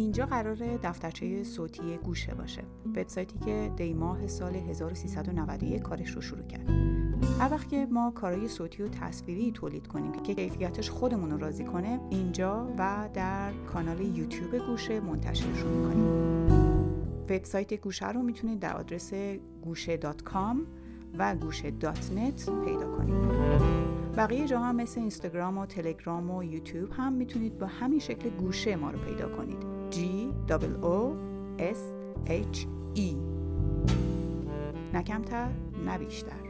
اینجا قرار دفترچه صوتی گوشه باشه. وبسایتی که دی ماه سال 1391 کارش رو شروع کرد. هر وقت که ما کارهای صوتی و تصویری تولید کنیم که کیفیتش خودمون رو راضی کنه اینجا و در کانال یوتیوب گوشه منتشرش می‌کنیم. وبسایت گوشه رو می‌تونید در آدرس گوشه و گوشه پیدا کنید. بقیه جا هم مثل اینستاگرام و تلگرام و یوتیوب هم می‌تونید با همین شکل گوشه ما رو پیدا کنید. G O S H E. نه کمتر نه بیشتر.